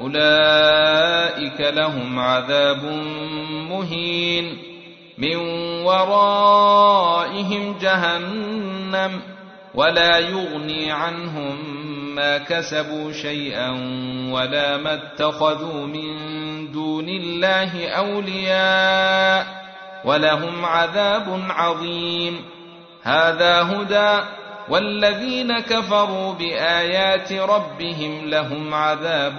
أولئك لهم عذاب مهين من ورائهم جهنم ولا يغني عنهم ما كسبوا شيئا ولا ما اتخذوا من دون الله أولياء ولهم عذاب عظيم. هذا هدى والذين كفروا بآيات ربهم لهم عذاب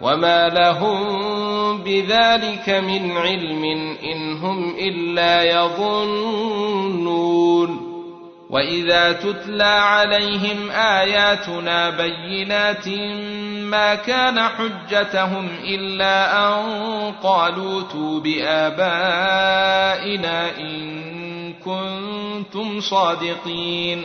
وما لهم بذلك من علم إن هم إلا يظنون وإذا تتلى عليهم آياتنا بينات ما كان حجتهم إلا أن قالوا تو بآبائنا إن كنتم صادقين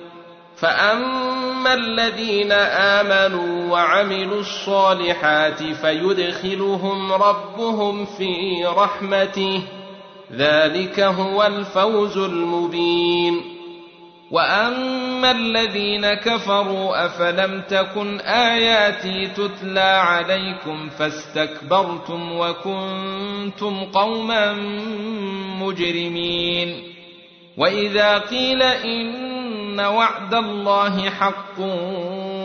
فاما الذين امنوا وعملوا الصالحات فيدخلهم ربهم في رحمته ذلك هو الفوز المبين واما الذين كفروا افلم تكن اياتي تتلى عليكم فاستكبرتم وكنتم قوما مجرمين واذا قيل ان إن وعد الله حق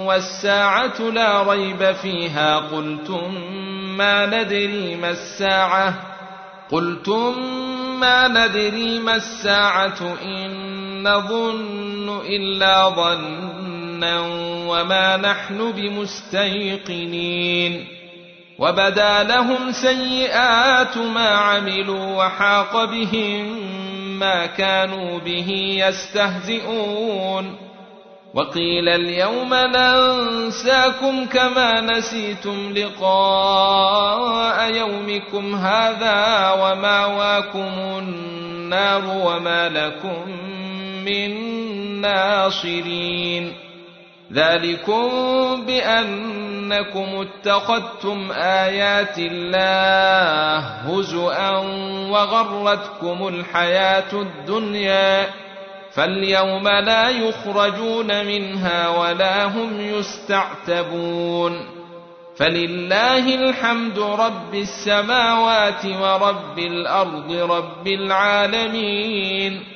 والساعة لا ريب فيها. قلتم ما ندري ما الساعة. قلتم ما ندري ما الساعة. إن نظن إلا ظنا وما نحن بمستيقنين. وبدا لهم سيئات ما عملوا وحاق بهم ما كانوا به يستهزئون. وقيل اليوم ننساكم كما نسيتم لقاء يومكم هذا وماواكم النار وما لكم من ناصرين. ذلكم بانكم اتخذتم ايات الله هزءا وغرتكم الحياة الدنيا فاليوم لا يخرجون منها ولا هم يستعتبون فلله الحمد رب السماوات ورب الأرض رب العالمين